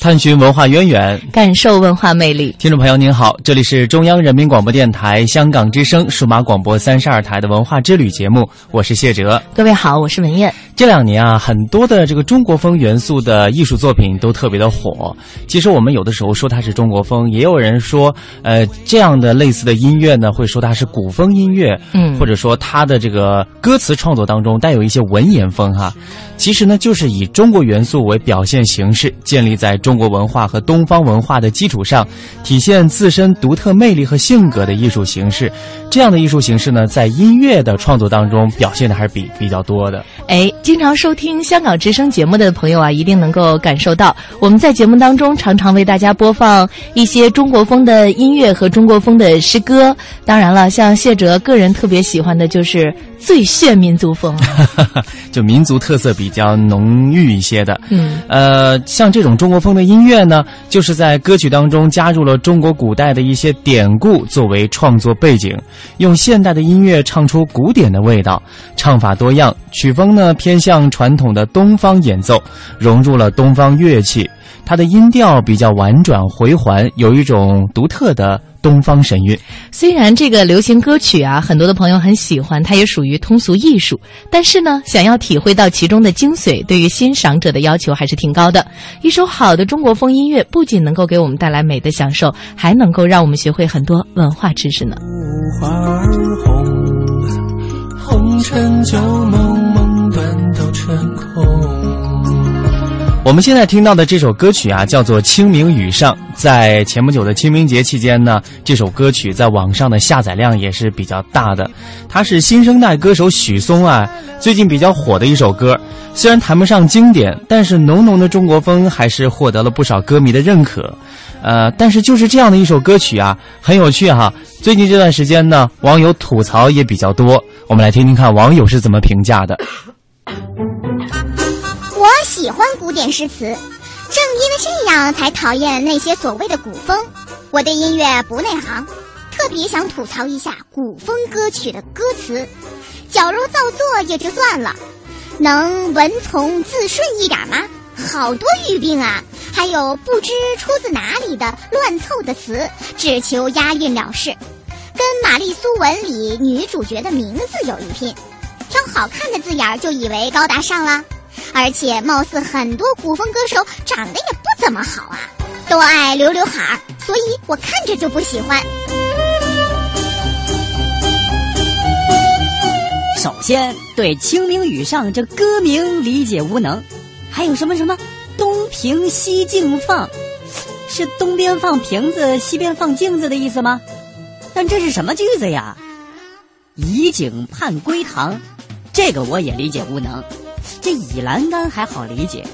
探寻文化渊源，感受文化魅力。听众朋友您好，这里是中央人民广播电台香港之声数码广播三十二台的文化之旅节目，我是谢哲。各位好，我是文艳。这两年啊，很多的这个中国风元素的艺术作品都特别的火。其实我们有的时候说它是中国风，也有人说，呃，这样的类似的音乐呢，会说它是古风音乐，嗯，或者说它的这个歌词创作当中带有一些文言风哈。其实呢，就是以中国元素为表现形式，建立在中国文化和东方文化的基础上，体现自身独特魅力和性格的艺术形式。这样的艺术形式呢，在音乐的创作当中表现的还是比比较多的。哎。经常收听香港之声节目的朋友啊，一定能够感受到，我们在节目当中常常为大家播放一些中国风的音乐和中国风的诗歌。当然了，像谢哲个人特别喜欢的就是最炫民族风，就民族特色比较浓郁一些的。嗯，呃，像这种中国风的音乐呢，就是在歌曲当中加入了中国古代的一些典故作为创作背景，用现代的音乐唱出古典的味道，唱法多样，曲风呢偏。向传统的东方演奏，融入了东方乐器，它的音调比较婉转回环，有一种独特的东方神韵。虽然这个流行歌曲啊，很多的朋友很喜欢，它也属于通俗艺术，但是呢，想要体会到其中的精髓，对于欣赏者的要求还是挺高的。一首好的中国风音乐，不仅能够给我们带来美的享受，还能够让我们学会很多文化知识呢。花儿红，红尘旧梦。梦断都成空。我们现在听到的这首歌曲啊，叫做《清明雨上》。在前不久的清明节期间呢，这首歌曲在网上的下载量也是比较大的。它是新生代歌手许嵩啊最近比较火的一首歌。虽然谈不上经典，但是浓浓的中国风还是获得了不少歌迷的认可。呃，但是就是这样的一首歌曲啊，很有趣哈。最近这段时间呢，网友吐槽也比较多。我们来听听看网友是怎么评价的。我喜欢古典诗词，正因为这样才讨厌那些所谓的古风。我对音乐不内行，特别想吐槽一下古风歌曲的歌词，矫揉造作也就算了，能文从字顺一点吗？好多语病啊，还有不知出自哪里的乱凑的词，只求押韵了事，跟《玛丽苏文》里女主角的名字有一拼，挑好看的字眼就以为高大上了。而且，貌似很多古风歌手长得也不怎么好啊，都爱留刘海儿，所以我看着就不喜欢。首先，对《清明雨上》这歌名理解无能，还有什么什么“东瓶西镜放”，是东边放瓶子，西边放镜子的意思吗？但这是什么句子呀？“以景盼归堂”，这个我也理解无能。这倚栏杆还好理解，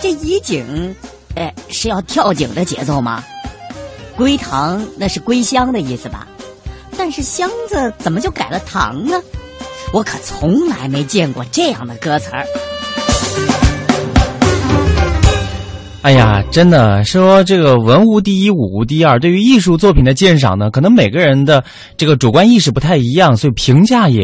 这倚井，哎，是要跳井的节奏吗？归堂那是归乡的意思吧？但是箱子怎么就改了堂呢？我可从来没见过这样的歌词儿。哎呀，真的说这个文无第一，武无第二。对于艺术作品的鉴赏呢，可能每个人的这个主观意识不太一样，所以评价也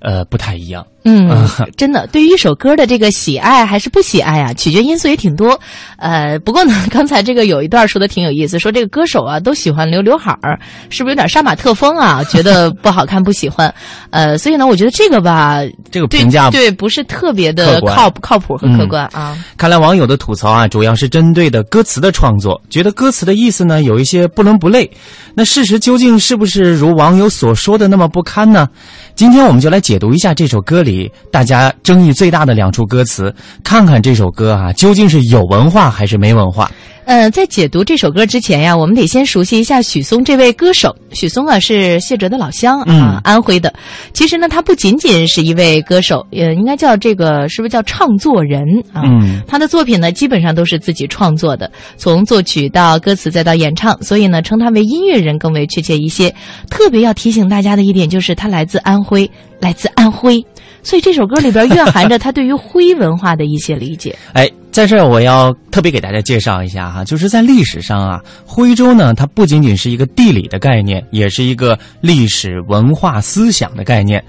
呃不太一样。嗯啊，真的，对于一首歌的这个喜爱还是不喜爱啊，取决因素也挺多。呃，不过呢，刚才这个有一段说的挺有意思，说这个歌手啊都喜欢留刘海儿，是不是有点杀马特风啊？觉得不好看，不喜欢。呃，所以呢，我觉得这个吧，这个评价对不是特别的靠靠谱和客观啊。看来网友的吐槽啊，主要是针对的歌词的创作，觉得歌词的意思呢有一些不伦不类。那事实究竟是不是如网友所说的那么不堪呢？今天我们就来解读一下这首歌里大家争议最大的两处歌词，看看这首歌啊究竟是有文化还是没文化。呃，在解读这首歌之前呀，我们得先熟悉一下许嵩这位歌手。许嵩啊是谢哲的老乡啊，嗯安徽的。其实呢，他不仅仅是一位歌手，呃，应该叫这个是不是叫唱作人啊？嗯他的作品呢，基本上都是自己创作的，从作曲到歌词再到演唱，所以呢，称他为音乐人更为确切一些。特别要提醒大家的一点就是，他来自安徽，来自安徽，所以这首歌里边蕴含着他对于徽文化的一些理解。哎，在这儿我要特别给大家介绍一下哈，就是在历史上啊，徽州呢，它不仅仅是一个地理的概念，也是一个历史文化思想的概念。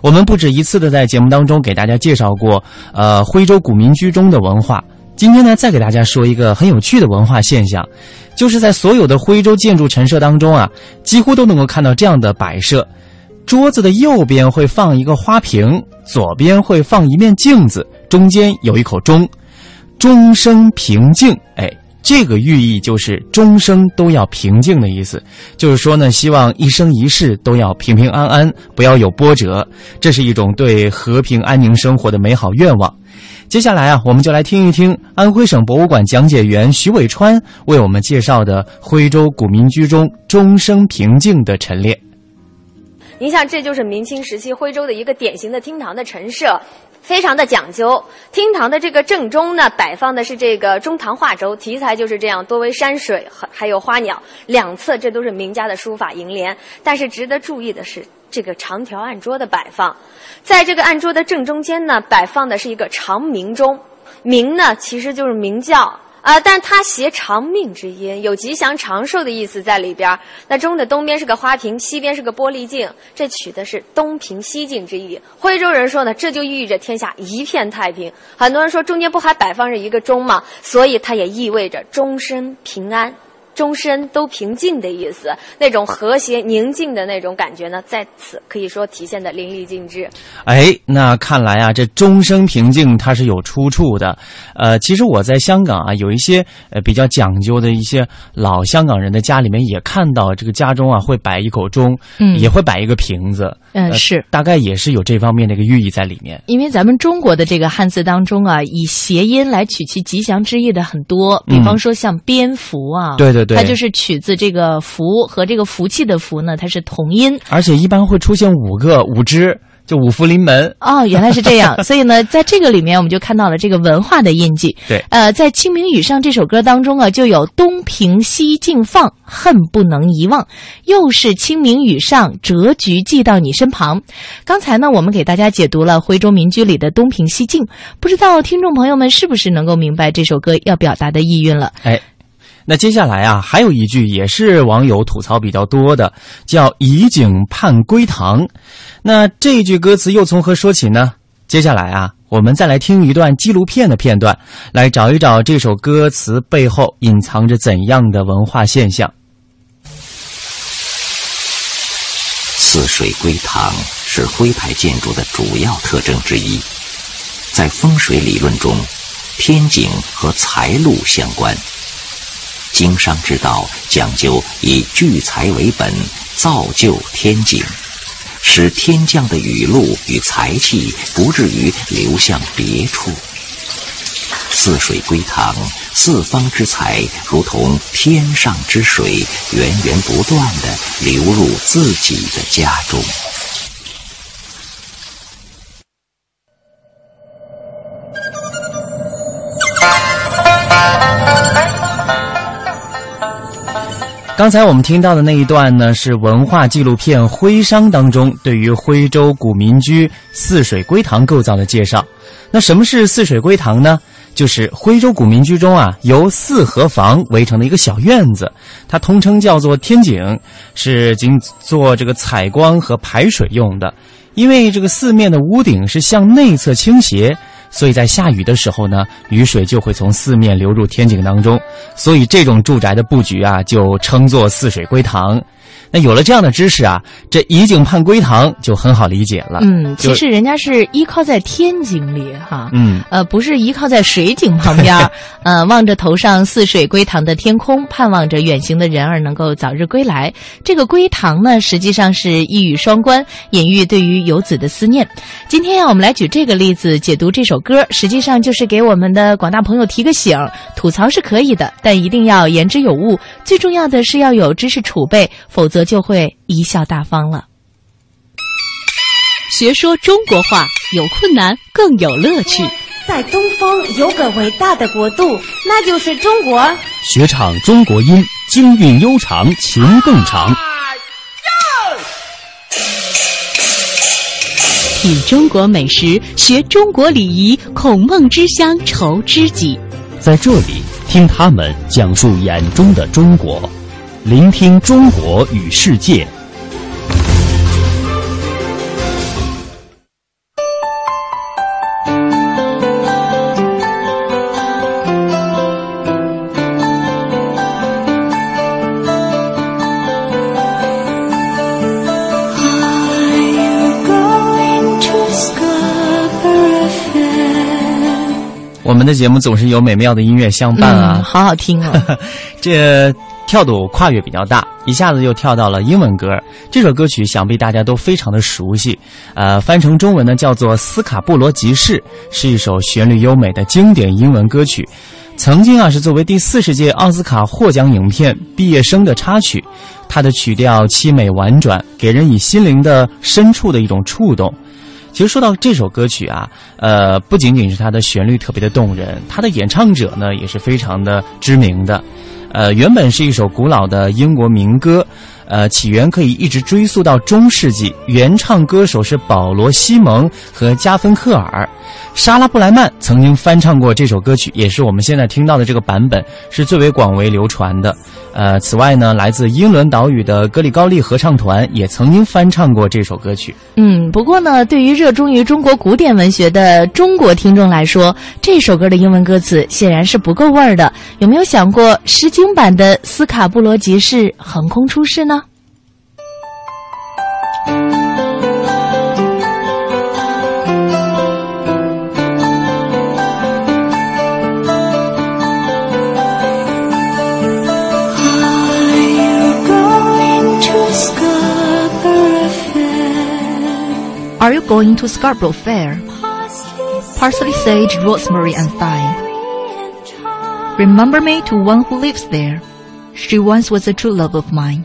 我们不止一次的在节目当中给大家介绍过，呃，徽州古民居中的文化。今天呢，再给大家说一个很有趣的文化现象，就是在所有的徽州建筑陈设当中啊，几乎都能够看到这样的摆设：桌子的右边会放一个花瓶，左边会放一面镜子，中间有一口钟，终生平静。哎，这个寓意就是终生都要平静的意思，就是说呢，希望一生一世都要平平安安，不要有波折，这是一种对和平安宁生活的美好愿望。接下来啊，我们就来听一听安徽省博物馆讲解员徐伟川为我们介绍的徽州古民居中终生平静的陈列。您像，这就是明清时期徽州的一个典型的厅堂的陈设，非常的讲究。厅堂的这个正中呢，摆放的是这个中堂画轴，题材就是这样，多为山水和还有花鸟。两侧这都是名家的书法楹联。但是值得注意的是，这个长条案桌的摆放，在这个案桌的正中间呢，摆放的是一个长明钟，明呢其实就是明教。啊、但它携长命之音，有吉祥长寿的意思在里边。那钟的东边是个花瓶，西边是个玻璃镜，这取的是东平西静之意。徽州人说呢，这就寓意着天下一片太平。很多人说中间不还摆放着一个钟吗？所以它也意味着终身平安。终身都平静的意思，那种和谐宁静的那种感觉呢，在此可以说体现的淋漓尽致。哎，那看来啊，这终生平静它是有出处的。呃，其实我在香港啊，有一些呃比较讲究的一些老香港人的家里面，也看到这个家中啊会摆一口钟，嗯也会摆一个瓶子，呃嗯是大概也是有这方面的一个寓意在里面。因为咱们中国的这个汉字当中啊，以谐音来取其吉祥之意的很多，比方说像蝙蝠啊，对对对它就是取自这个福和这个福气的福呢，它是同音。而且一般会出现五个五只，就五福临门。哦，原来是这样，所以呢，在这个里面我们就看到了这个文化的印记。对呃，在《清明雨上》这首歌当中啊，就有“东平西静放，恨不能遗忘”，又是“清明雨上，折菊寄到你身旁”。刚才呢，我们给大家解读了徽州民居里的“东平西静”，不知道听众朋友们是不是能够明白这首歌要表达的意蕴了？哎，那接下来啊，还有一句也是网友吐槽比较多的，叫“以景盼归堂”。那这句歌词又从何说起呢？接下来啊，我们再来听一段纪录片的片段，来找一找这首歌词背后隐藏着怎样的文化现象。似水归堂是徽派建筑的主要特征之一。在风水理论中，天井和财路相关。经商之道讲究以聚财为本，造就天井，使天降的雨露与财气不至于流向别处。四水归堂，四方之财如同天上之水，源源不断的流入自己的家中。刚才我们听到的那一段呢，是文化纪录片《徽商》当中对于徽州古民居四水归堂构造的介绍。那什么是四水归堂呢？就是徽州古民居中啊由四合房围成的一个小院子，它通称叫做天井，是仅做这个采光和排水用的。因为这个四面的屋顶是向内侧倾斜，所以在下雨的时候呢，雨水就会从四面流入天井当中，所以这种住宅的布局啊，就称作四水归堂。那有了这样的知识啊，这以井畔归堂就很好理解了。嗯，其实人家是依靠在天井里哈，嗯，呃，不是依靠在水井旁边儿，呃，望着头上似水归堂的天空，盼望着远行的人儿能够早日归来。这个归堂呢，实际上是一语双关，隐喻对于游子的思念。今天呀、我们来举这个例子解读这首歌，实际上就是给我们的广大朋友提个醒儿：吐槽是可以的，但一定要言之有物，最重要的是要有知识储备，否则就会贻笑大方了。学说中国话，有困难更有乐趣。在东方有个伟大的国度，那就是中国。学唱中国音，京韵悠长，情更长。品中国美食，学中国礼仪，孔孟之乡愁知己。在这里，听他们讲述眼中的中国，聆听中国与世界。我们的节目总是有美妙的音乐相伴啊，嗯，好好听哦。这跳度跨越比较大，一下子就跳到了英文歌。这首歌曲想必大家都非常的熟悉，呃，翻成中文呢叫做《斯卡布罗集市》，是一首旋律优美的经典英文歌曲。曾经啊是作为第四十届奥斯卡获奖影片毕业生的插曲，它的曲调凄美婉转，给人以心灵的深处的一种触动。其实说到这首歌曲啊，呃，不仅仅是它的旋律特别的动人，它的演唱者呢也是非常的知名的。呃，原本是一首古老的英国民歌，呃，起源可以一直追溯到中世纪，原唱歌手是保罗·西蒙和加芬克尔。莎拉·布莱曼曾经翻唱过这首歌曲，也是我们现在听到的这个版本是最为广为流传的。呃，此外呢，来自英伦岛屿的格里高利合唱团也曾经翻唱过这首歌曲。嗯，不过呢，对于热衷于中国古典文学的中国听众来说，这首歌的英文歌词显然是不够味儿的。有没有想过，诗经版的斯卡布罗集市横空出世呢？Are you going to Scarborough Fair? Parsley, sage, rosemary, and thyme. Remember me to one who lives there. She once was a true love of mine.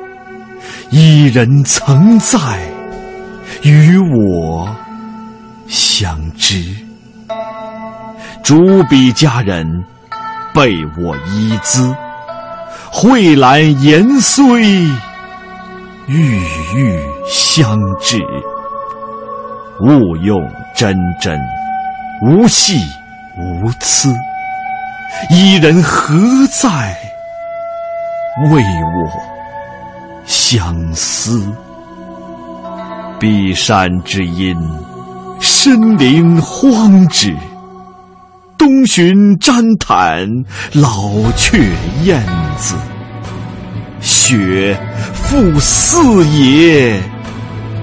伊人曾在，与我相知。竹笔佳人，备我衣姿。蕙兰言虽，郁郁相知。勿用真真，无戏无疵。伊人何在？为我相思。碧山之阴，深林荒冢。东寻毡毯，老雀燕子。雪覆四野，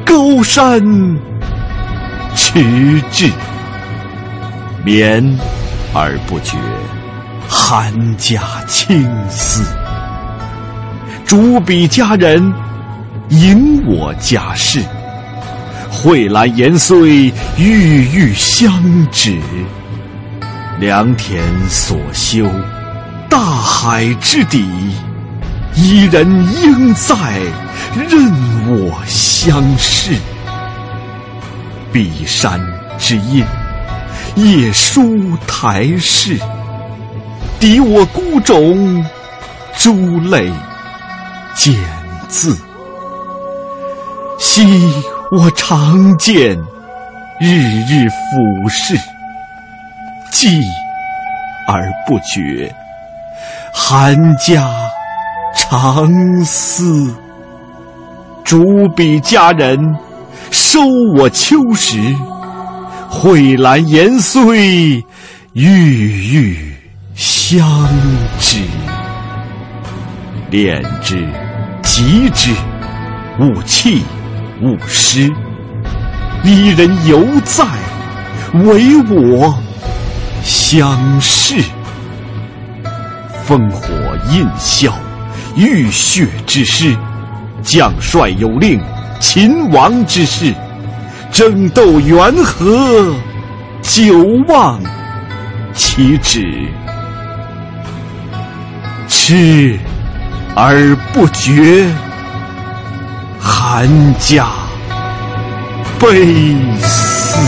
高山迟滞。眠而不觉，寒家青丝。主笔佳人，引我家事。蕙兰言虽郁郁相知，良田所修，大海之底，伊人应在，任我相视。碧山之巅，夜书台市，敌我孤冢，珠泪见字。昔我常见，日日俯视，记而不绝，寒家长思。竹笔佳人，收我秋时，蕙兰延岁，郁郁相知。恋之，及之，勿弃。勿失，伊人犹在，唯我相视。烽火印霄，浴血之师；将帅有令，秦王之事。争斗缘何，久望其止。痴而不觉。寒家悲思，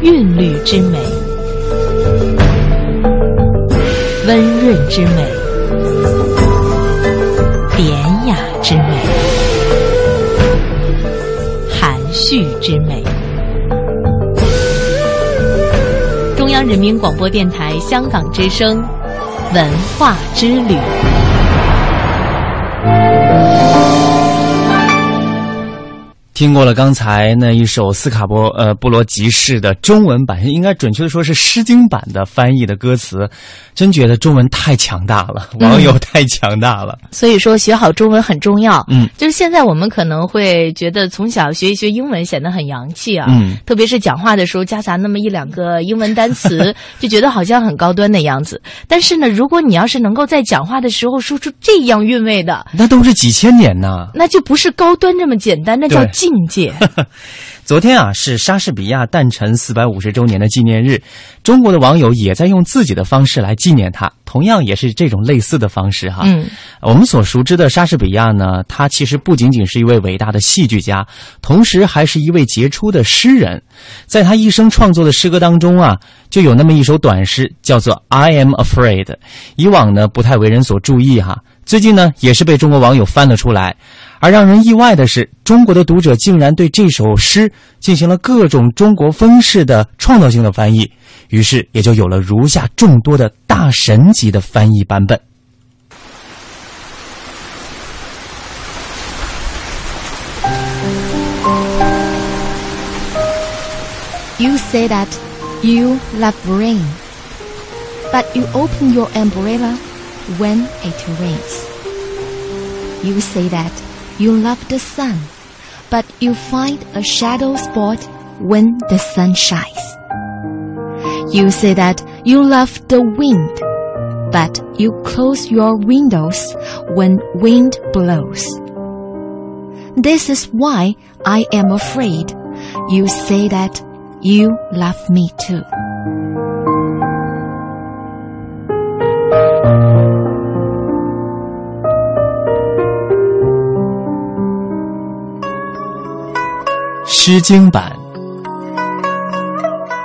韵律之美，温润之美，典雅之美。序之美。中央人民广播电台香港之声，文化之旅。听过了刚才那一首斯卡波呃布罗集市的中文版，应该准确的说是《诗经》版的翻译的歌词，真觉得中文太强大了，网友太强大了。所以说学好中文很重要。嗯，就是现在我们可能会觉得从小学一学英文显得很洋气啊，嗯，特别是讲话的时候夹杂那么一两个英文单词，就觉得好像很高端的样子。但是呢，如果你要是能够在讲话的时候说出这样韵味的，那都是几千年呢，那就不是高端这么简单，那叫。境界。昨天啊，是莎士比亚诞辰四百五十周年的纪念日，中国的网友也在用自己的方式来纪念他，同样也是这种类似的方式哈。嗯，我们所熟知的莎士比亚呢，他其实不仅仅是一位伟大的戏剧家，同时还是一位杰出的诗人。在他一生创作的诗歌当中啊，就有那么一首短诗，叫做《I Am Afraid》。以往呢，不太为人所注意哈。最近呢，也是被中国网友翻了出来，而让人意外的是，中国的读者竟然对这首诗进行了各种中国风式的创造性的翻译，于是也就有了如下众多的大神级的翻译版本。You say that you love rain, but you open your umbrella. when it rains. You say that you love the sun, but you find a shadow spot when the sun shines. You say that you love the wind, but you close your windows when wind blows. This is why I am afraid. You say that you love me too. 诗经版，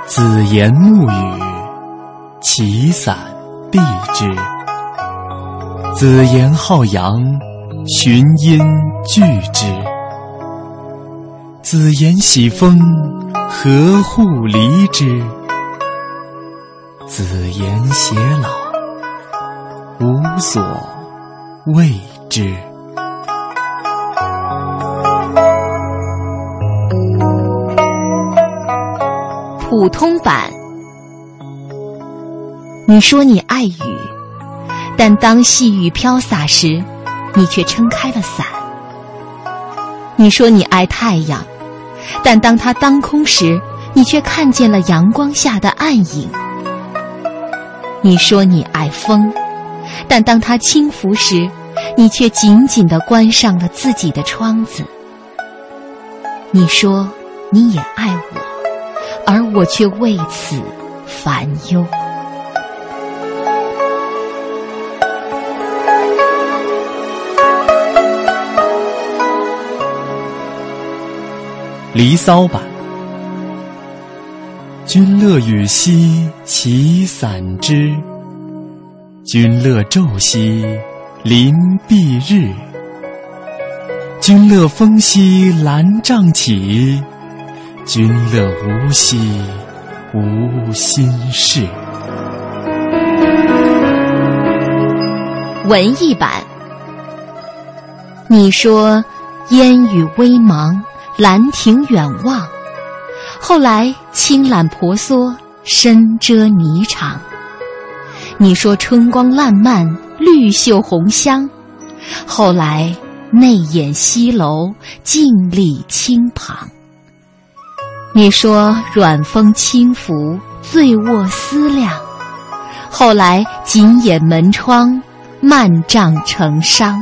子言暮雨，其伞蔽之。子言好阳，寻阴聚之。子言喜风，和户离之。子言偕老，无所谓之。普通版。你说你爱雨，但当细雨飘洒时，你却撑开了伞。你说你爱太阳，但当它当空时，你却看见了阳光下的暗影。你说你爱风，但当它轻拂时，你却紧紧地关上了自己的窗子。你说你也爱我，而我却为此烦忧。《离骚》版。君乐雨兮其散之，君乐昼兮临蔽日。君乐风兮兰帐起，君乐无兮无心事。文艺版，你说烟雨微茫。兰亭远望，后来青缆婆娑，深遮霓裳。你说春光烂漫，绿袖红香，后来内掩西楼，静立倾旁。你说软风轻拂，醉卧思量，后来紧掩门窗，漫帐成伤。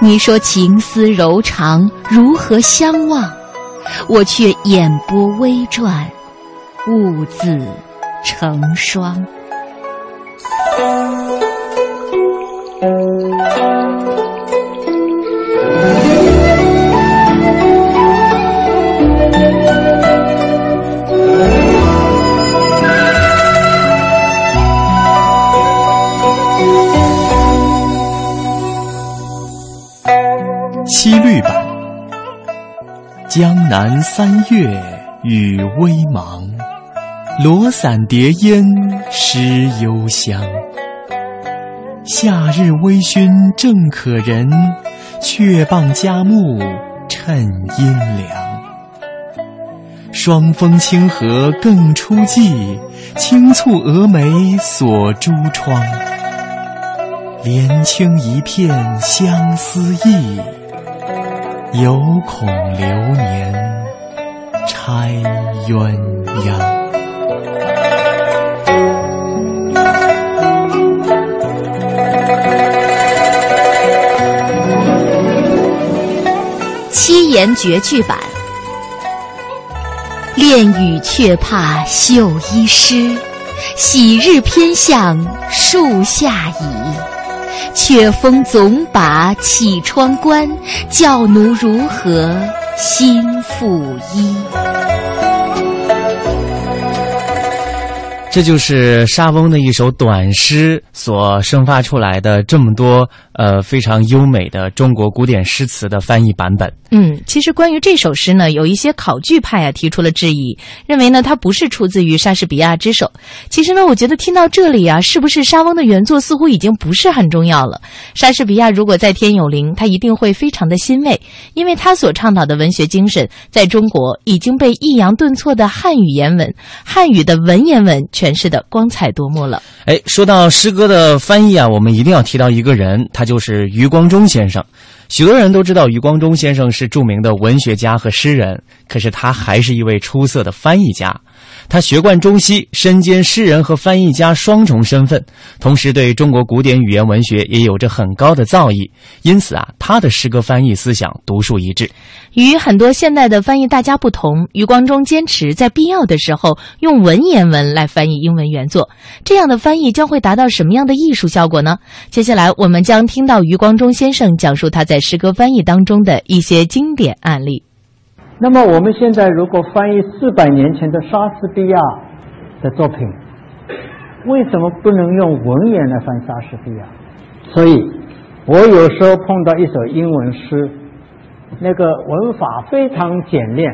你说情丝柔长，如何相望？我却眼波微转，兀自成双。七律版，江南三月雨微茫，罗伞叠烟湿幽香。夏日微醺正可人，却傍佳木趁阴凉。霜风清和更初霁，轻蹙蛾眉锁珠窗。帘青一片相思意。犹恐流年拆鸳鸯。七言绝句版：恋雨却怕绣衣湿，喜日偏向树下倚。却风总把绮窗关，教奴如何心复衣？这就是莎翁的一首短诗所生发出来的这么多呃非常优美的中国古典诗词的翻译版本。嗯，其实关于这首诗呢，有一些考据派啊提出了质疑，认为呢它不是出自于莎士比亚之手。其实呢，我觉得听到这里啊，是不是莎翁的原作似乎已经不是很重要了？莎士比亚如果在天有灵，他一定会非常的欣慰，因为他所倡导的文学精神在中国已经被抑扬顿挫的汉语言文、汉语的文言文。诠释的光彩夺目了。哎，说到诗歌的翻译啊，我们一定要提到一个人，他就是余光中先生。许多人都知道余光中先生是著名的文学家和诗人，可是他还是一位出色的翻译家。他学贯中西，身兼诗人和翻译家双重身份，同时对中国古典语言文学也有着很高的造诣。因此啊，他的诗歌翻译思想独树一帜。与很多现代的翻译大家不同，余光中坚持在必要的时候用文言文来翻译英文原作。这样的翻译将会达到什么样的艺术效果呢？接下来我们将听到余光中先生讲述他在诗歌翻译当中的一些经典案例。那么我们现在如果翻译四百年前的莎士比亚的作品，为什么不能用文言来翻莎士比亚？所以，我有时候碰到一首英文诗，那个文法非常简练，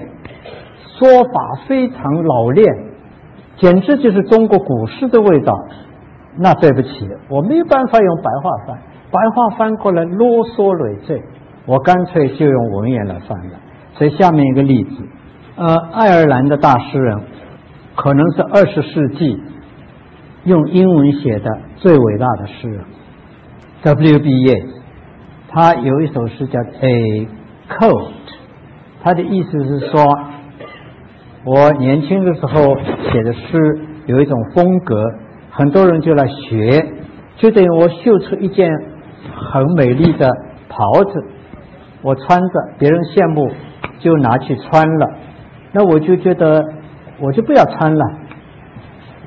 说法非常老练，简直就是中国古诗的味道。那对不起，我没有办法用白话翻，白话翻过来啰嗦累赘，我干脆就用文言来翻了。在下面一个例子，呃，爱尔兰的大诗人，可能是二十世纪用英文写的最伟大的诗人，WBA 他有一首诗叫《A Coat》，他的意思是说，我年轻的时候写的诗有一种风格，很多人就来学，就等于我绣出一件很美丽的袍子，我穿着，别人羡慕，就拿去穿了，那我就觉得我就不要穿了，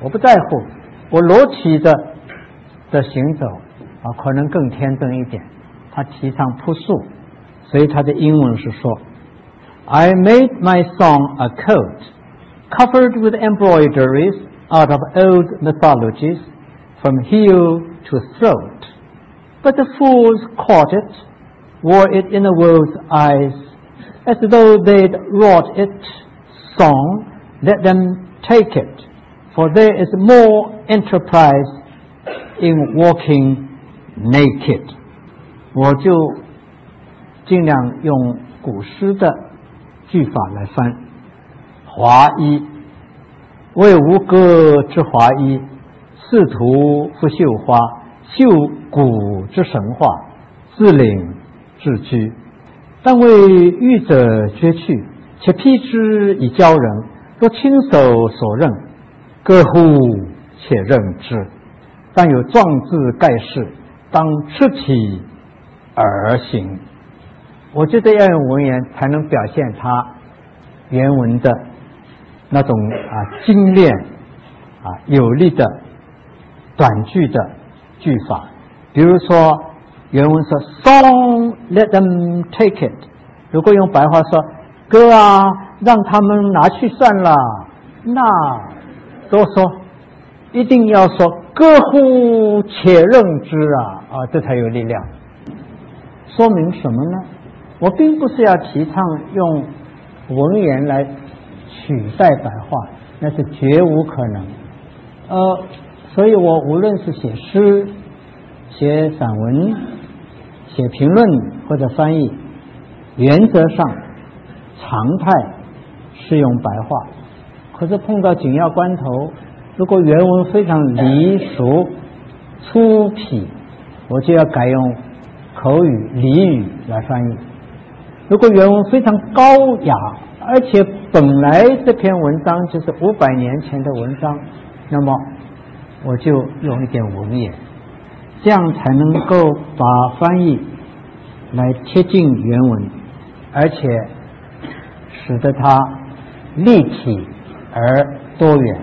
我不在乎，我裸体的的行走啊，可能更天真一点。他提倡朴素，所以他的英文是说：“I made my song a coat covered with embroideries out of old mythologies from heel to throat. But the fools caught it, wore it in the world's eyes, as though they'd wrought it. Song, let them take it, for there is more enterprise in walking naked.” 我就尽量用古诗的句法来翻。华衣，为吴歌之华衣，仕途不绣花，绣古之神话，自领自居。但为欲者绝去，且披之以教人，若亲手所任，各乎且任之。但有壮志盖世，当出体。而行，我觉得要用文言才能表现它原文的那种啊精炼啊有力的短句的句法。比如说原文说 “Song let them take it”，如果用白话说“歌啊，让他们拿去算了”，那多说一定要说“歌乎且任之”啊啊，这才有力量。说明什么呢？我并不是要提倡用文言来取代白话，那是绝无可能。呃，所以我无论是写诗、写散文、写评论或者翻译，原则上常态是用白话。可是碰到紧要关头，如果原文非常离俗、粗鄙，我就要改用。口语俚语来翻译。如果原文非常高雅，而且本来这篇文章就是五百年前的文章，那么我就用一点文言，这样才能够把翻译来贴近原文，而且使得它立体而多元。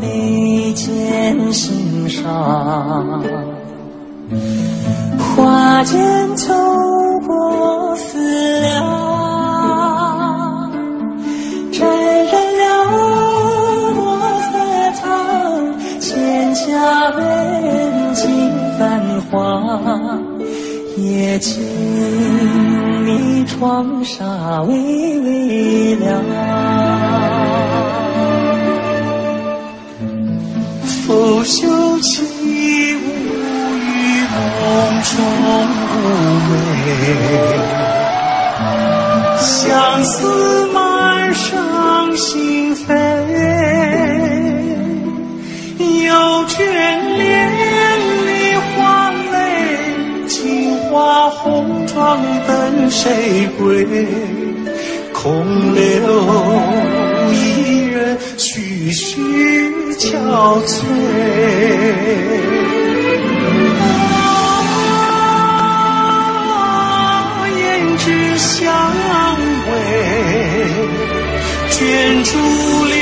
眉间心上，花间走过思量，沾染了墨色苍，蒹葭人尽繁华，夜静谧窗纱微微亮。拂袖起舞于梦中归，相思满上心扉。有眷恋梨花泪，镜花红妆等谁归？空留一人徐徐。憔悴，啊，胭脂香味，卷珠帘。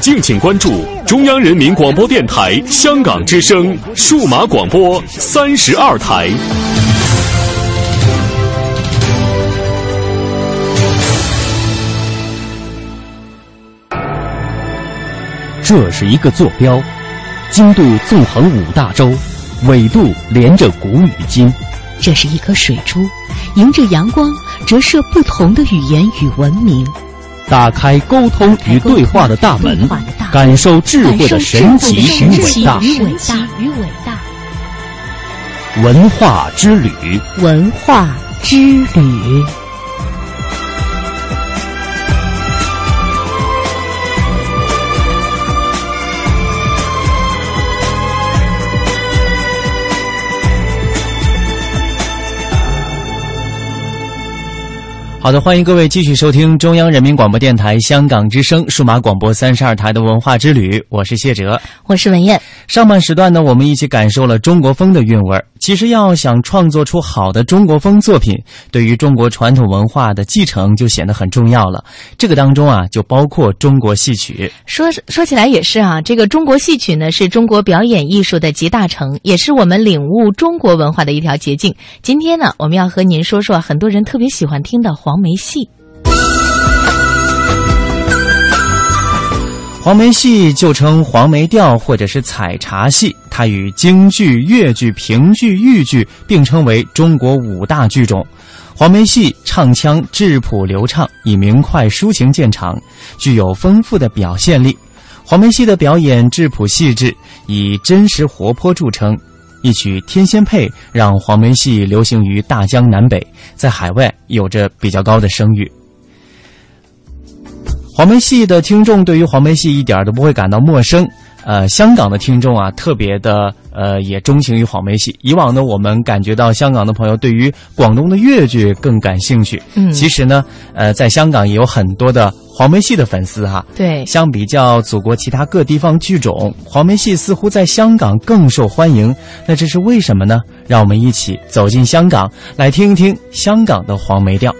敬请关注中央人民广播电台香港之声数码广播三十二台。这是一个坐标，经度纵横五大洲。纬度连着古与今，这是一颗水珠，迎着阳光折射不同的语言与文明，打开沟通与对话的大门，感受智慧的神奇与伟大。文化之旅，文化之旅。好的，欢迎各位继续收听中央人民广播电台香港之声数码广播三十二台的文化之旅，我是谢哲，我是文艳。上半时段呢，我们一起感受了中国风的韵味儿。其实要想创作出好的中国风作品，对于中国传统文化的继承就显得很重要了。这个当中啊，就包括中国戏曲。说说起来也是啊，这个中国戏曲呢，是中国表演艺术的集大成，也是我们领悟中国文化的一条捷径。今天呢，我们要和您说说很多人特别喜欢听的黄梅戏。黄梅戏就称黄梅调或者是采茶戏，它与京剧、越剧、评剧、豫剧并称为中国五大剧种。黄梅戏唱腔质朴流畅，以明快抒情见长，具有丰富的表现力。黄梅戏的表演质朴细致，以真实活泼著称。一曲《天仙配》让黄梅戏流行于大江南北，在海外有着比较高的声誉。黄梅戏的听众对于黄梅戏一点都不会感到陌生，呃，香港的听众啊，特别的呃也钟情于黄梅戏。以往呢，我们感觉到香港的朋友对于广东的粤剧更感兴趣。嗯，其实呢，呃，在香港也有很多的黄梅戏的粉丝哈。对，相比较祖国其他各地方剧种，黄梅戏似乎在香港更受欢迎。那这是为什么呢？让我们一起走进香港，来听一听香港的黄梅调。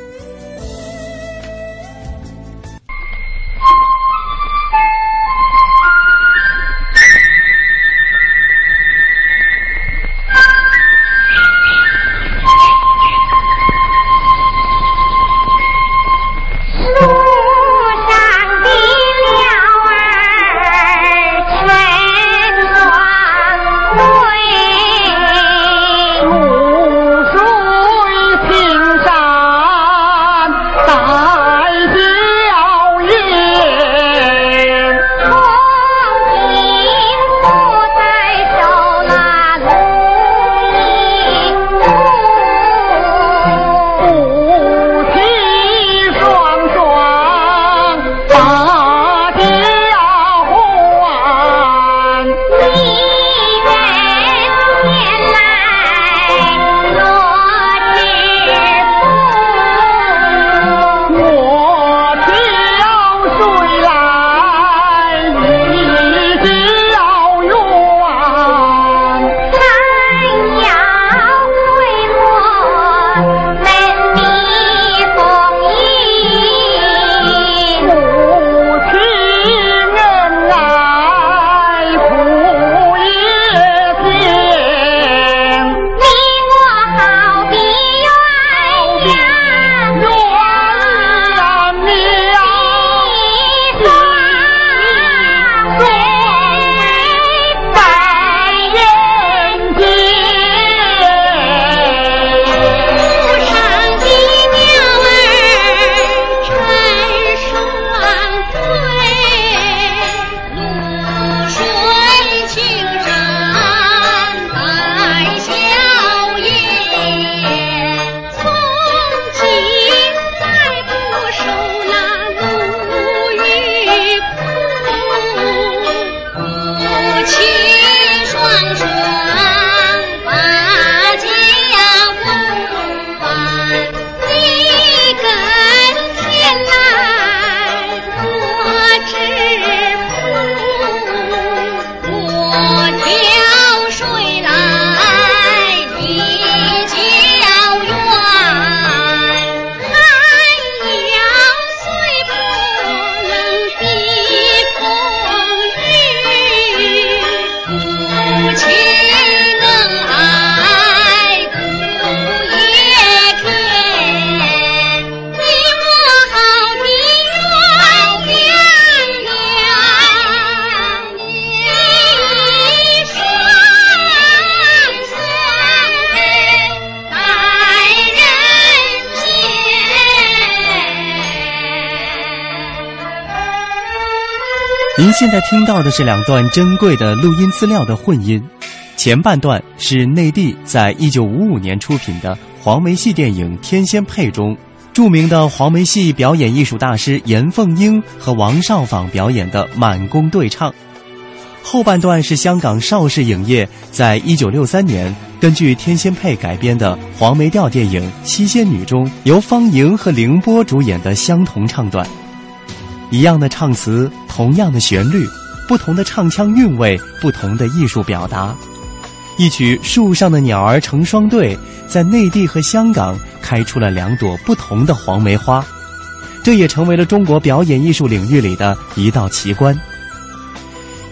您现在听到的是两段珍贵的录音资料的混音，前半段是内地在一九五五年出品的黄梅戏电影《天仙配》中，著名的黄梅戏表演艺术大师严凤英和王少舫表演的满宫对唱；后半段是香港邵氏影业在一九六三年根据《天仙配》改编的黄梅调电影《七仙女》中，由方莹和凌波主演的相同唱段。一样的唱词，同样的旋律，不同的唱腔韵味，不同的艺术表达。一曲《树上的鸟儿成双对》在内地和香港开出了两朵不同的黄梅花，这也成为了中国表演艺术领域里的一道奇观。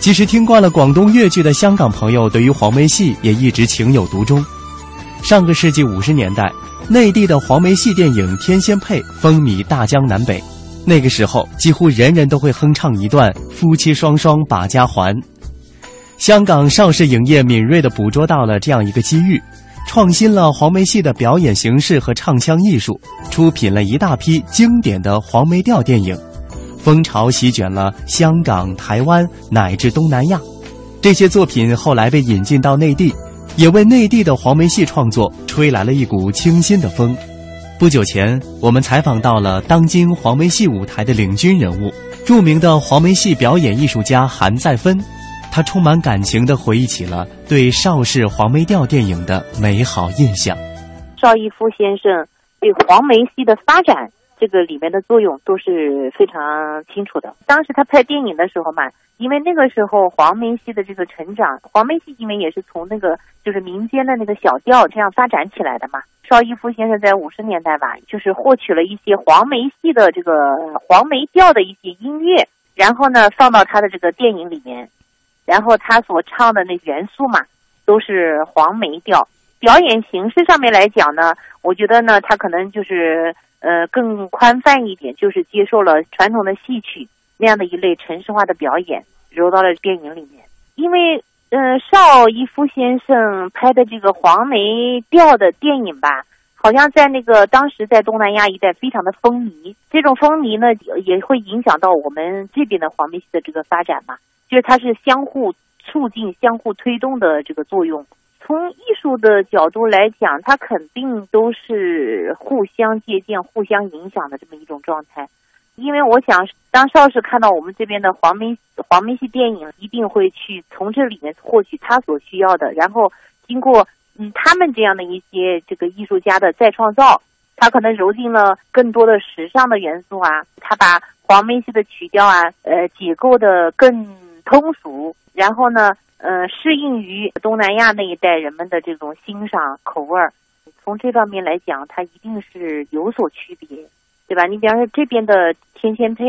其实听惯了广东粤剧的香港朋友，对于黄梅戏也一直情有独钟。上个世纪五十年代，内地的黄梅戏电影《天仙配》风靡大江南北。那个时候，几乎人人都会哼唱一段“夫妻双双把家还”。香港邵氏影业敏锐地捕捉到了这样一个机遇，创新了黄梅戏的表演形式和唱腔艺术，出品了一大批经典的黄梅调电影，风潮席卷了香港、台湾乃至东南亚。这些作品后来被引进到内地，也为内地的黄梅戏创作吹来了一股清新的风。不久前，我们采访到了当今黄梅戏舞台的领军人物，著名的黄梅戏表演艺术家韩再芬。他充满感情地回忆起了对邵氏黄梅调电影的美好印象。邵逸夫先生对黄梅戏的发展，这个里面的作用都是非常清楚的。当时他拍电影的时候嘛，因为那个时候黄梅戏的这个成长，黄梅戏因为也是从那个就是民间的那个小调这样发展起来的嘛。邵逸夫先生在五十年代吧，就是获取了一些黄梅戏的这个黄梅调的一些音乐，然后呢放到他的这个电影里面，然后他所唱的那元素嘛，都是黄梅调。表演形式上面来讲呢，我觉得呢，他可能就是呃更宽泛一点，就是接受了传统的戏曲那样的一类城市化的表演，揉到了电影里面，因为。嗯，邵逸夫先生拍的这个黄梅调的电影吧，好像在那个当时在东南亚一带非常的风靡。这种风靡呢，也会影响到我们这边的黄梅戏的这个发展嘛，就是它是相互促进、相互推动的这个作用。从艺术的角度来讲，它肯定都是互相借鉴、互相影响的这么一种状态。因为我想，当邵氏看到我们这边的黄梅黄梅戏电影，一定会去从这里面获取他所需要的，然后经过嗯他们这样的一些这个艺术家的再创造，他可能揉进了更多的时尚的元素啊，他把黄梅戏的曲调啊，呃解构的更通俗，然后呢，呃适应于东南亚那一带人们的这种欣赏口味儿，从这方面来讲，它一定是有所区别。对吧？你比方说这边的《天仙配》，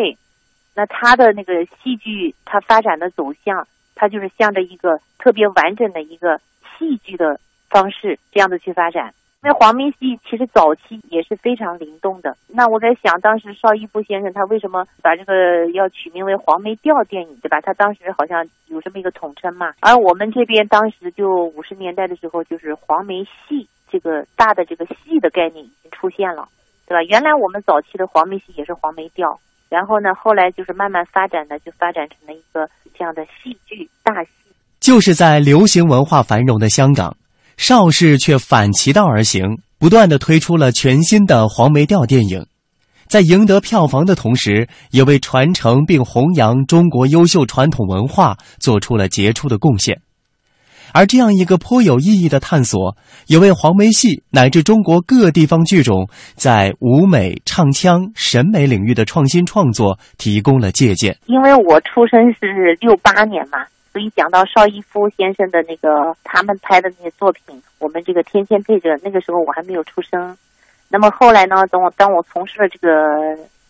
那它的那个戏剧，它发展的走向，它就是向着一个特别完整的一个戏剧的方式这样的去发展。那黄梅戏其实早期也是非常灵动的。那我在想，当时邵逸夫先生他为什么把这个要取名为黄梅调电影，对吧？他当时好像有这么一个统称嘛。而我们这边当时就五十年代的时候，就是黄梅戏这个大的这个戏的概念已经出现了。对吧？原来我们早期的黄梅戏也是黄梅调，然后呢，后来就是慢慢发展的，就发展成了一个这样的戏剧大戏。就是在流行文化繁荣的香港，邵氏却反其道而行，不断的推出了全新的黄梅调电影，在赢得票房的同时，也为传承并弘扬中国优秀传统文化做出了杰出的贡献。而这样一个颇有意义的探索，也为黄梅戏乃至中国各地方剧种在舞美、唱腔、审美领域的创新创作提供了借鉴。因为我出生是六八年嘛，所以讲到邵逸夫先生的那个他们拍的那些作品，我们这个天仙配着那个时候我还没有出生。那么后来呢，等我当我从事了这个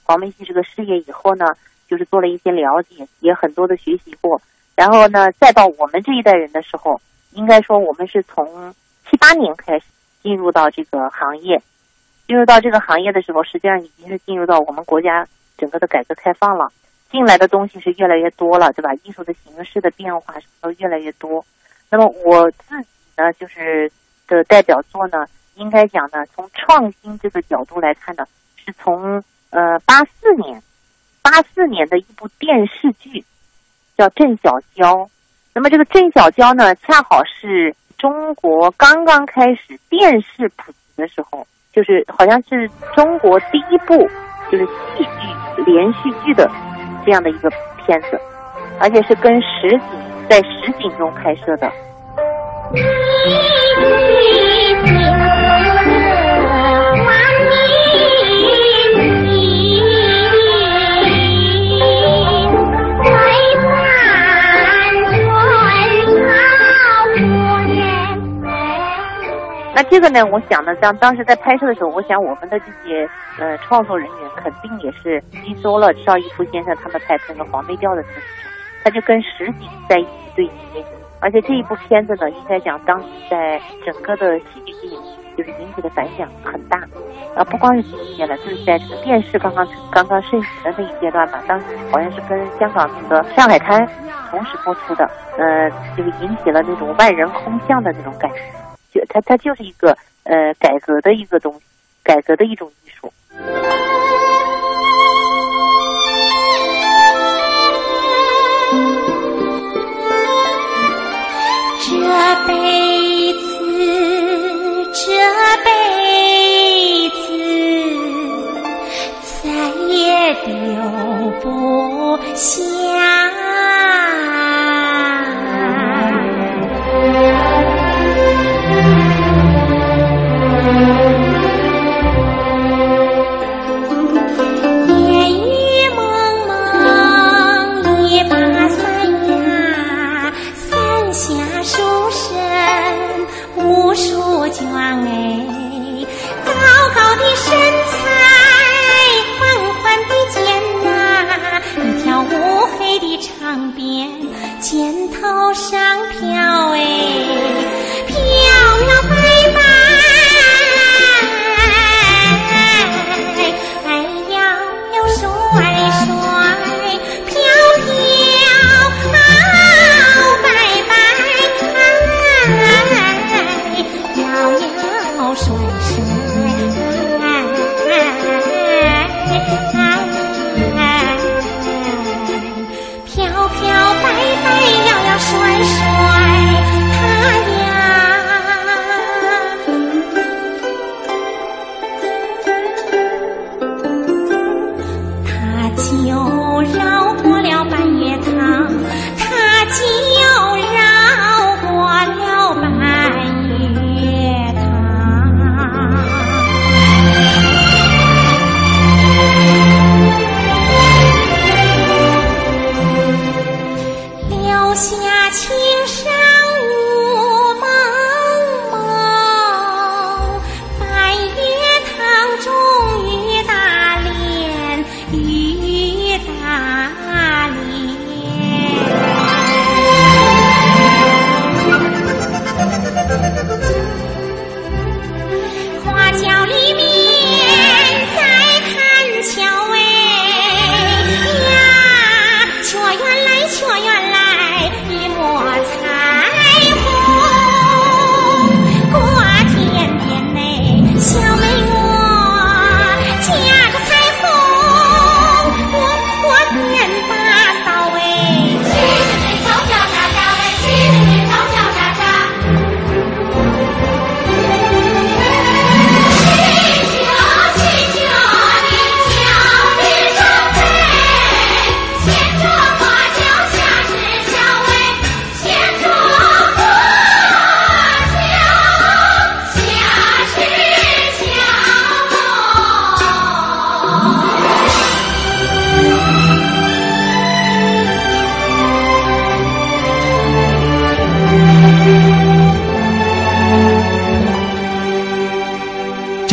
黄梅戏这个事业以后呢，就是做了一些了解，也很多的学习过。然后呢，再到我们这一代人的时候。应该说，我们是从七八年开始进入到这个行业，进入到这个行业的时候，实际上已经是进入到我们国家整个的改革开放了，进来的东西是越来越多了，对吧？艺术的形式的变化什么都越来越多。那么我自己呢，就是的代表作呢，应该讲呢，从创新这个角度来看呢，是从呃八四年，八四年的一部电视剧，叫郑小娇。那么这个郑小娇呢，恰好是中国刚刚开始电视普及的时候，就是好像是中国第一部就是戏剧连续剧的这样的一个片子，而且是跟实景在实景中拍摄的。那这个呢，我想呢，当当时在拍摄的时候，我想我们的这些呃创作人员肯定也是吸收了邵逸夫先生他们拍那个黄梅调的这个，他就跟实景在一起对接，而且这一部片子呢，应该讲当时在整个的戏剧界就是引起的反响很大，啊，不光是戏剧界了，就是在这个电视刚刚刚刚盛行的那一阶段吧，当时好像是跟香港那个《上海滩》同时播出的，呃，就是引起了那种万人空巷的那种感觉。就它，它就是一个呃改革的一个东西，改革的一种艺术。这辈子，这辈子，再也丢不下。肩边，头上飘。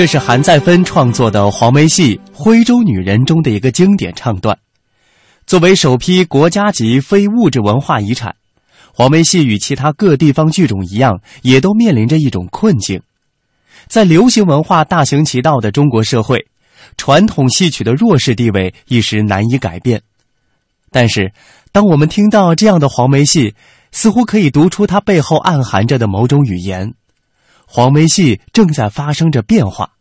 这是韩再芬创作的黄梅戏《徽州女人》中的一个经典唱段。作为首批国家级非物质文化遗产，黄梅戏与其他各地方剧种一样，也都面临着一种困境。在流行文化大行其道的中国社会，传统戏曲的弱势地位一时难以改变。但是，当我们听到这样的黄梅戏，似乎可以读出它背后暗含着的某种语言。黄梅戏正在发生着变化，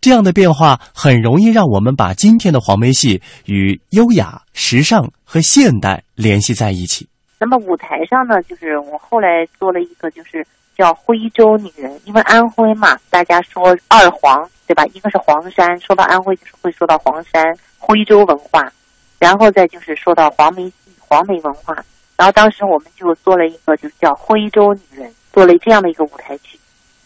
这样的变化很容易让我们把今天的黄梅戏与优雅、时尚和现代联系在一起。那么舞台上呢，就是我后来做了一个，就是叫徽州女人，因为安徽嘛，大家说二黄，对吧？一个是黄山，说到安徽就是会说到黄山、徽州文化，然后再就是说到黄梅戏、黄梅文化。然后当时我们就做了一个，就是叫徽州女人，做了这样的一个舞台剧。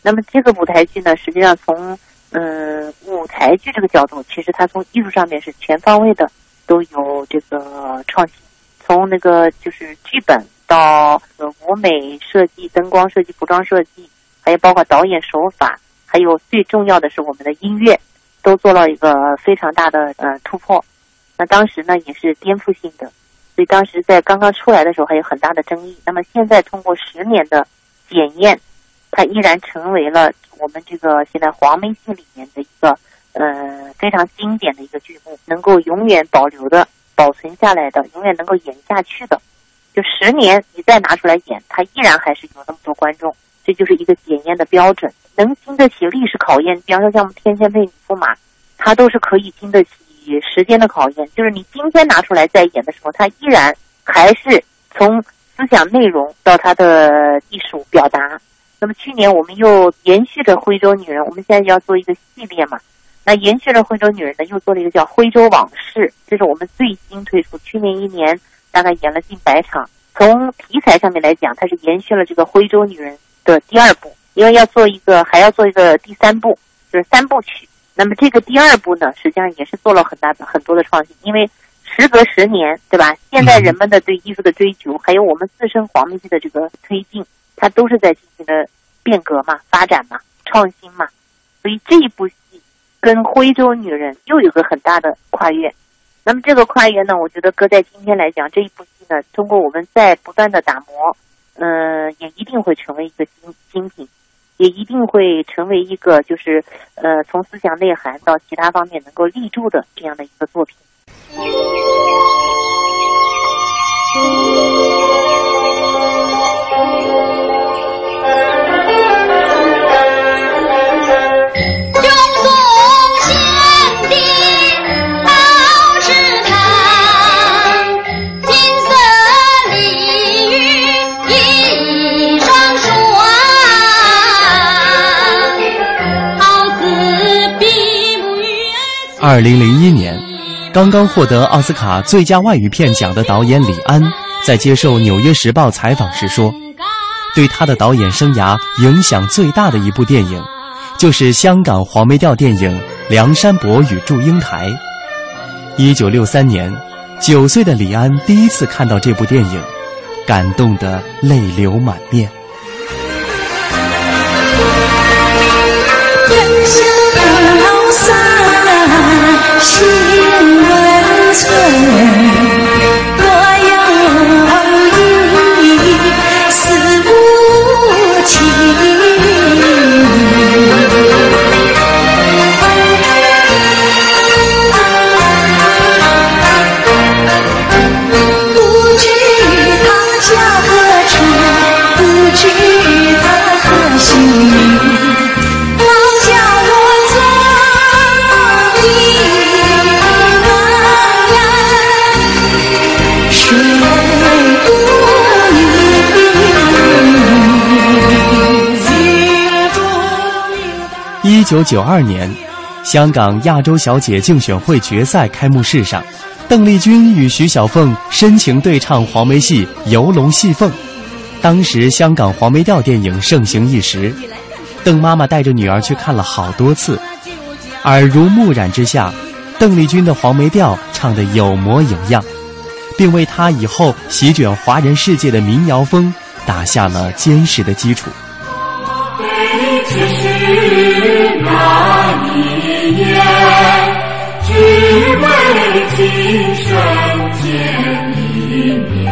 那么这个舞台剧呢，实际上从嗯舞台剧这个角度，其实它从艺术上面是全方位的，都有这个创新。从那个就是剧本到舞美设计、灯光设计、服装设计，还有包括导演手法，还有最重要的是我们的音乐，都做了一个非常大的呃突破。那当时呢也是颠覆性的，所以当时在刚刚出来的时候还有很大的争议。那么现在通过十年的检验。它依然成为了我们这个现在黄梅戏里面的一个呃非常经典的一个剧目，能够永远保留的、保存下来的、永远能够演下去的。就十年你再拿出来演，它依然还是有那么多观众，这就是一个检验的标准，能经得起历史考验。比方说像我们《天仙配女驸马》，它都是可以经得起时间的考验。就是你今天拿出来再演的时候，它依然还是从思想内容到它的艺术表达。那么去年我们又延续着徽州女人，我们现在要做一个系列嘛？那延续了徽州女人呢，又做了一个叫徽州往事，这是我们最新推出。去年一年大概演了近百场。从题材上面来讲，它是延续了这个徽州女人的第二部，因为要做一个还要做一个第三部，就是三部曲。那么这个第二部呢，实际上也是做了很大的很多的创新，因为时隔十年，对吧？现在人们的对艺术的追求，还有我们自身黄梅戏的这个推进。它都是在进行的变革嘛、发展嘛、创新嘛，所以这一部戏跟《徽州女人》又有个很大的跨越。那么这个跨越呢，我觉得搁在今天来讲，这一部戏呢，通过我们在不断的打磨，嗯，也一定会成为一个精精品，也一定会成为一个就是呃，从思想内涵到其他方面能够立住的这样的一个作品。二零零一年，刚刚获得奥斯卡最佳外语片奖的导演李安，在接受《纽约时报》采访时说：“对他的导演生涯影响最大的一部电影，就是香港黄梅调电影《梁山伯与祝英台》。”一九六三年，九岁的李安第一次看到这部电影，感动得泪流满面。醉一九九二年，香港亚洲小姐竞选会决赛开幕式上，邓丽君与徐小凤深情对唱黄梅戏《游龙戏凤》。当时香港黄梅调电影盛行一时，邓妈妈带着女儿去看了好多次，耳濡目染之下，邓丽君的黄梅调唱得有模有样，并为她以后席卷华人世界的民谣风打下了坚实的基础。只为今生见一面。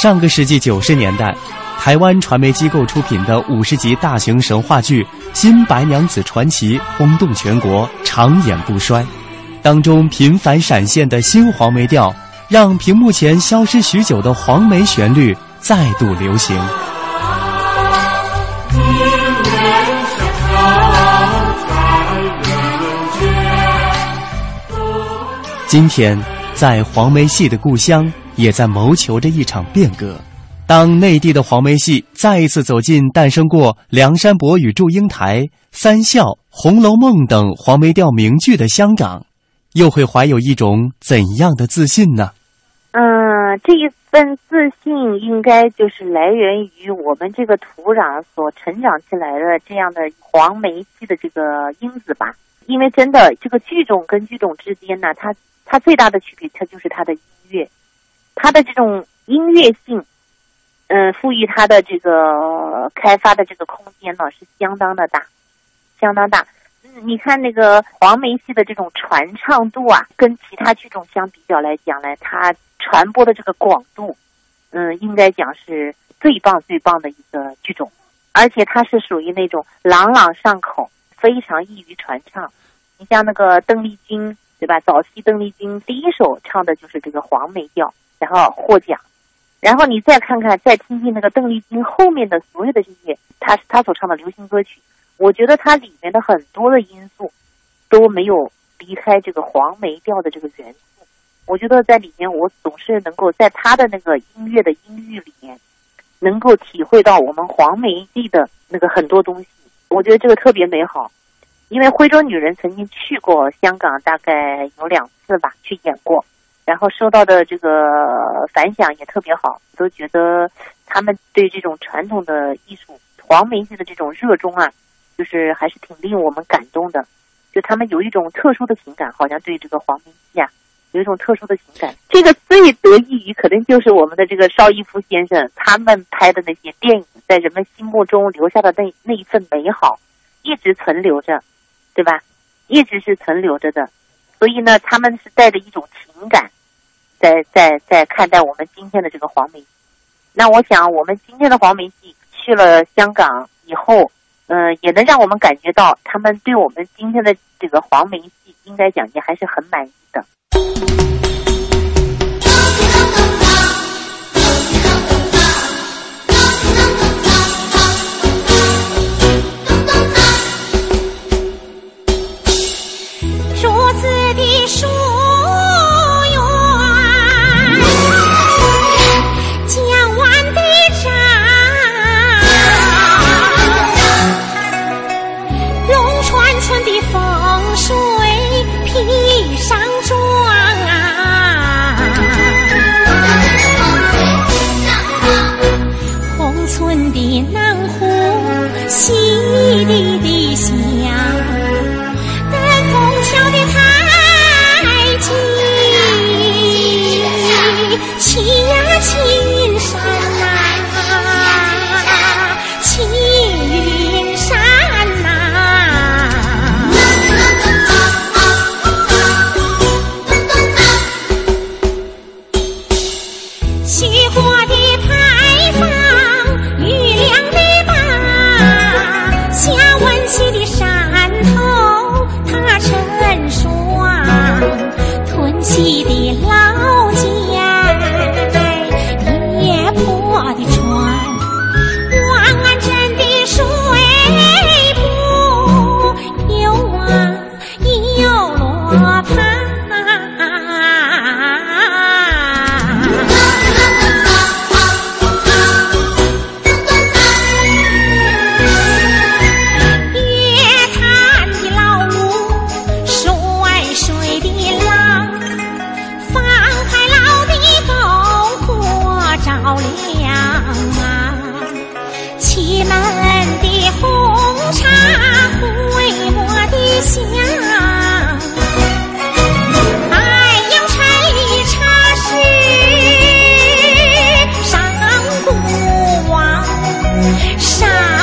上个世纪九十年代，台湾传媒机构出品的五十集大型神话剧《新白娘子传奇》轰动全国，长演不衰。当中频繁闪现的新黄梅调，让屏幕前消失许久的黄梅旋律再度流行。今天，在黄梅戏的故乡，也在谋求着一场变革。当内地的黄梅戏再一次走进诞生过《梁山伯与祝英台》《三笑》《红楼梦》等黄梅调名剧的香港，又会怀有一种怎样的自信呢？嗯，这一份自信应该就是来源于我们这个土壤所成长起来的这样的黄梅戏的这个因子吧。因为真的，这个剧种跟剧种之间呢，它它最大的区别，它就是它的音乐，它的这种音乐性，嗯，赋予它的这个开发的这个空间呢，是相当的大，相当大。嗯，你看那个黄梅戏的这种传唱度啊，跟其他剧种相比较来讲呢，它传播的这个广度，嗯，应该讲是最棒最棒的一个剧种，而且它是属于那种朗朗上口，非常易于传唱。你像那个邓丽君。对吧？早期邓丽君第一首唱的就是这个黄梅调，然后获奖。然后你再看看，再听听那个邓丽君后面的所有的这些，她她所唱的流行歌曲，我觉得它里面的很多的因素都没有离开这个黄梅调的这个元素。我觉得在里面，我总是能够在她的那个音乐的音域里面，能够体会到我们黄梅地的那个很多东西。我觉得这个特别美好。因为徽州女人曾经去过香港，大概有两次吧，去演过，然后收到的这个反响也特别好，都觉得他们对这种传统的艺术黄梅戏的这种热衷啊，就是还是挺令我们感动的。就他们有一种特殊的情感，好像对这个黄梅戏啊，有一种特殊的情感。这个最得益于，可能就是我们的这个邵逸夫先生他们拍的那些电影，在人们心目中留下的那那一份美好，一直存留着。对吧？一直是存留着的，所以呢，他们是带着一种情感，在在在看待我们今天的这个黄梅戏。那我想，我们今天的黄梅戏去了香港以后，嗯，也能让我们感觉到他们对我们今天的这个黄梅戏，应该讲也还是很满意的。上。